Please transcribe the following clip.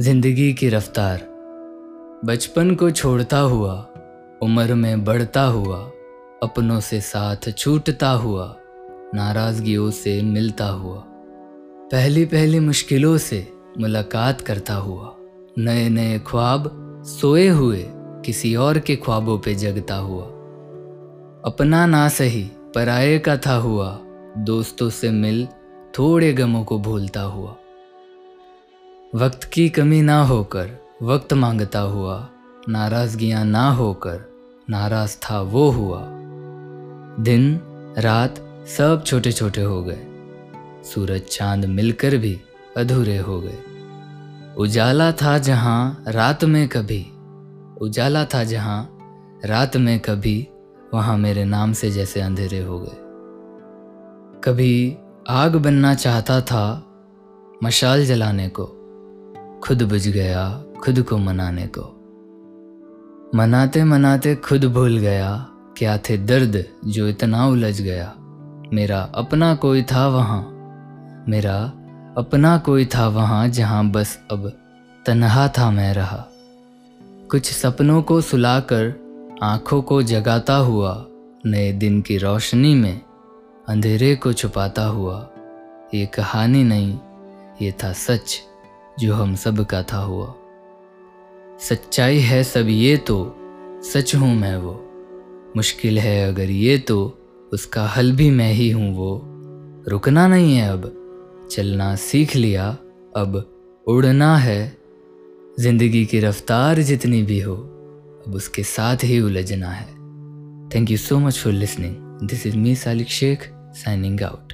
ज़िंदगी की रफ्तार। बचपन को छोड़ता हुआ, उम्र में बढ़ता हुआ, अपनों से साथ छूटता हुआ नाराज़गियों से मिलता हुआ, पहली पहली मुश्किलों से मुलाकात करता हुआ नए नए ख्वाब, सोए हुए किसी और के ख्वाबों पे जगता हुआ। अपना ना सही, पराये का था हुआ, दोस्तों से मिल, थोड़े गमों को भूलता हुआ। वक्त की कमी ना होकर वक्त माँगता हुआ, नाराज़गियाँ ना होकर नाराज़ था वो हुआ। दिन, रात सब छोटे छोटे हो गए। सूरज चाँद मिलकर भी अधूरे हो गए। उजाला था जहाँ रात में कभी, उजाला था जहाँ रात में कभी, वहाँ मेरे नाम से जैसे अंधेरे हो गए। कभी आग बनना चाहता था मशाल जलाने को खुद बुझ गया, खुद को मनाने को। मनाते मनाते खुद भूल गया, क्या थे दर्द जो इतना उलझ गया। मेरा अपना कोई था वहाँ, मेरा अपना कोई था वहाँ जहाँ बस अब तनहा था मैं रहा। कुछ सपनों को सुलाकर आँखों को जगाता हुआ, नए दिन की रोशनी में अंधेरे को छुपाता हुआ। ये कहानी नहीं, ये था सच। जो हम सब का था हुआ। सच्चाई है सब ये तो सच हूँ मैं वो। मुश्किल है अगर ये तो उसका हल भी मैं ही हूँ वो। रुकना नहीं है अब, चलना सीख लिया, अब उड़ना है। ज़िंदगी की रफ्तार जितनी भी हो, अब उसके साथ ही उलझना है। Thank you so much for listening this is me Salik Sheikh signing out